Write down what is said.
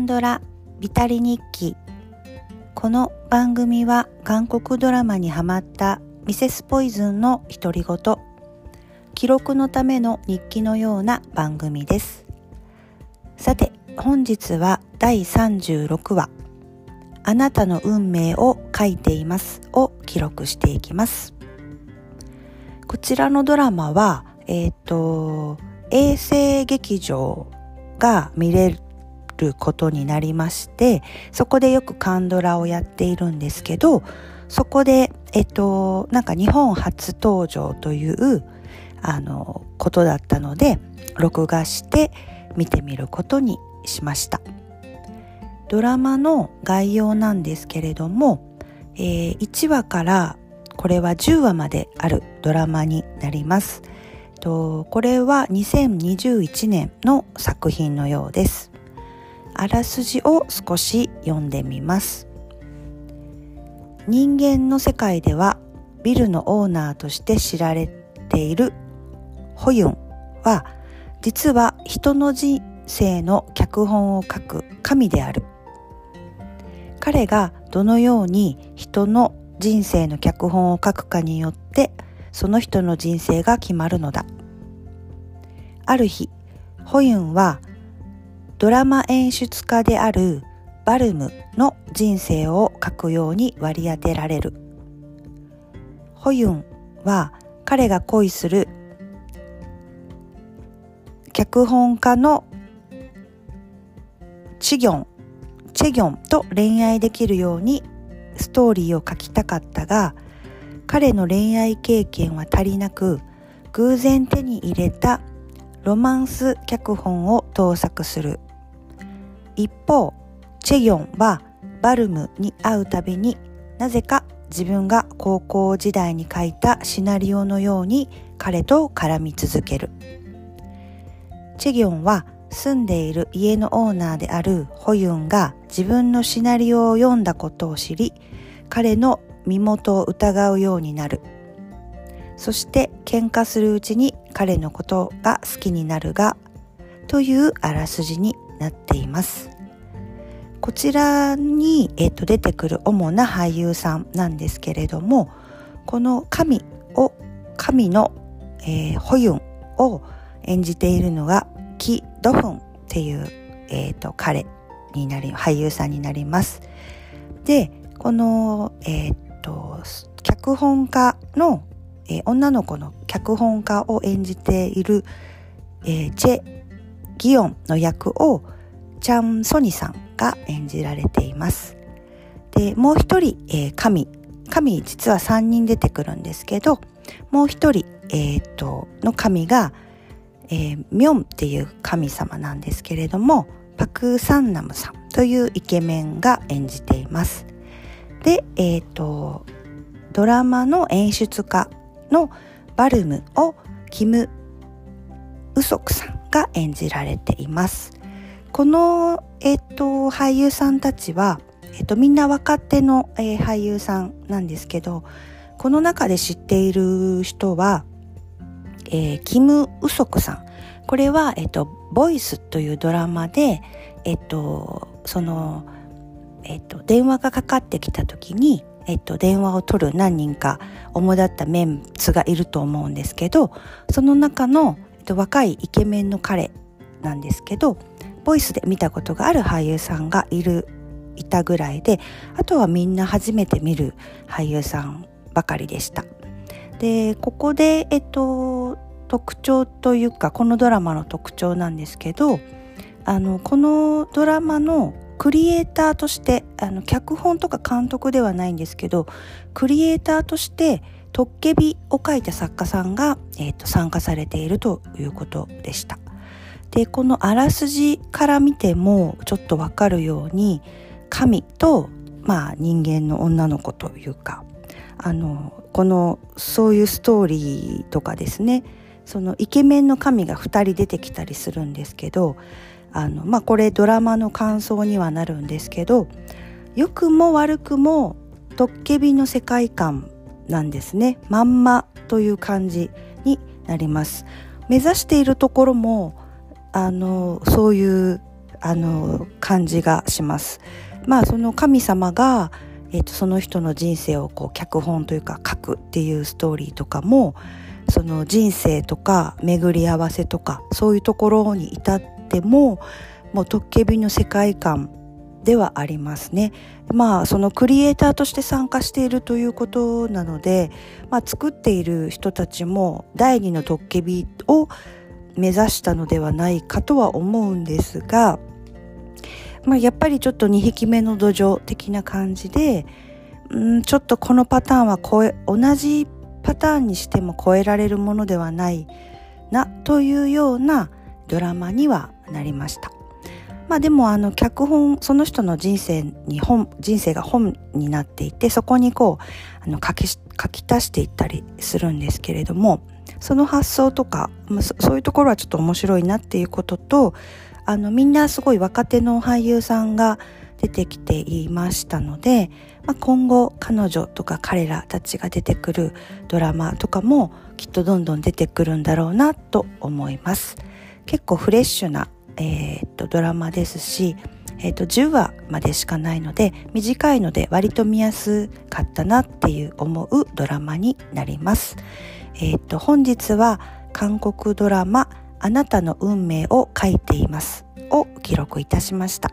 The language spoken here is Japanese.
韓ドラビタリ日記。この番組は韓国ドラマにハマったミセスポイズンの独り言。記録のための日記のような番組です。さて本日は第36話。あなたの運命を書いています。を記録していきます。こちらのドラマはえっ、ー、と衛星劇場が見れるることになりましてそこでよくカンドラをやっているんですけどそこでえっとなんか日本初登場というあのことだったので録画して見てみることにしました。ドラマの概要なんですけれども、えー、1話からこれは10話まであるドラマになります。これは2021年の作品のようです。あらすじを少し読んでみます。人間の世界ではビルのオーナーとして知られているホユンは実は人の人生の脚本を書く神である。彼がどのように人の人生の脚本を書くかによってその人の人生が決まるのだ。ある日ホユンはドラマ演出家であるバルムの人生を書くように割り当てられる。ホユンは彼が恋する脚本家のチギョンチェギョンと恋愛できるようにストーリーを書きたかったが彼の恋愛経験は足りなく偶然手に入れたロマンス脚本を盗作する。一方チェギョンはバルムに会うたびになぜか自分が高校時代に書いたシナリオのように彼と絡み続ける。チェギョンは住んでいる家のオーナーであるホユンが自分のシナリオを読んだことを知り彼の身元を疑うようになる。そして喧嘩するうちに彼のことが好きになるがというあらすじになっていますこちらに、えっと、出てくる主な俳優さんなんですけれどもこの神を神の、えー、ホユンを演じているのがキ・ドフンっていう、えーと、彼になり俳優さんになります。でこの、えっ、ー、と脚本家の、えー、女の子の脚本家を演じている、えー、チェ・ギヨンの役をチャン・ソニさんが演じられています。でもう一人、えー、神神実は3人出てくるんですけどもう一人、えーとの神がえー、ミョンっていう神様なんですけれどもパク・サンナムさんというイケメンが演じています。で、えっ、とドラマの演出家のバルムをキム・ウソクさんが演じられています。この、えっ、と俳優さんたちは、えっ、とみんな若手の、えー、俳優さんなんですけどこの中で知っている人はえー、キム・ウソクさん。これは、えっと、ボイスというドラマで、えっと、その、えっと、電話がかかってきた時に、えっと、電話を取る何人か主だったメンツがいると思うんですけど、その中の、若いイケメンの彼なんですけど、ボイスで見たことがある俳優さんがいる、いたぐらいで、あとはみんな初めて見る俳優さんばかりでした。でここで、えっと、特徴というかこのドラマの特徴なんですけどあのこのドラマのクリエイターとしてあの脚本とか監督ではないんですけどクリエイターとしてトッケビを書いた作家さんが、えーと、参加されているということでした。でこのあらすじから見てもちょっとわかるように神と、まあ、人間の女の子というかあのこのそういうストーリーとかですねそのイケメンの神が2人出てきたりするんですけどあのまあこれドラマの感想にはなるんですけど良くも悪くもトッケビの世界観なんですねまんまという感じになります目指しているところもあのそういうあの感じがします。まあその神様が、えーと、その人の人生をこう脚本というか書くっていうストーリーとかもその人生とか巡り合わせとかそういうところに至ってももうトッケビの世界観ではありますね。まあそのクリエイターとして参加しているということなので、まあ、作っている人たちも第二のトッケビを目指したのではないかとは思うんですが、まあ、やっぱりちょっと2匹目の土壌的な感じで、ん、ちょっとこのパターンは超え同じパターンにしても超えられるものではないなというようなドラマにはなりました。まあでもあの脚本その人の人生に本人生が本になっていてそこにこうあの書き書き足していったりするんですけれどもその発想とか、まあ、そういうところはちょっと面白いなっていうこととあのみんなすごい若手の俳優さんが出てきていましたので、まあ、今後彼女とか彼らたちが出てくるドラマとかもきっとどんどん出てくるんだろうなと思います結構フレッシュなえー、っとドラマですし、えー、っと10話までしかないので短いので割と見やすかったなっていう思うドラマになります。えー、っと本日は韓国ドラマ「あなたの運命を書いています」を記録いたしました。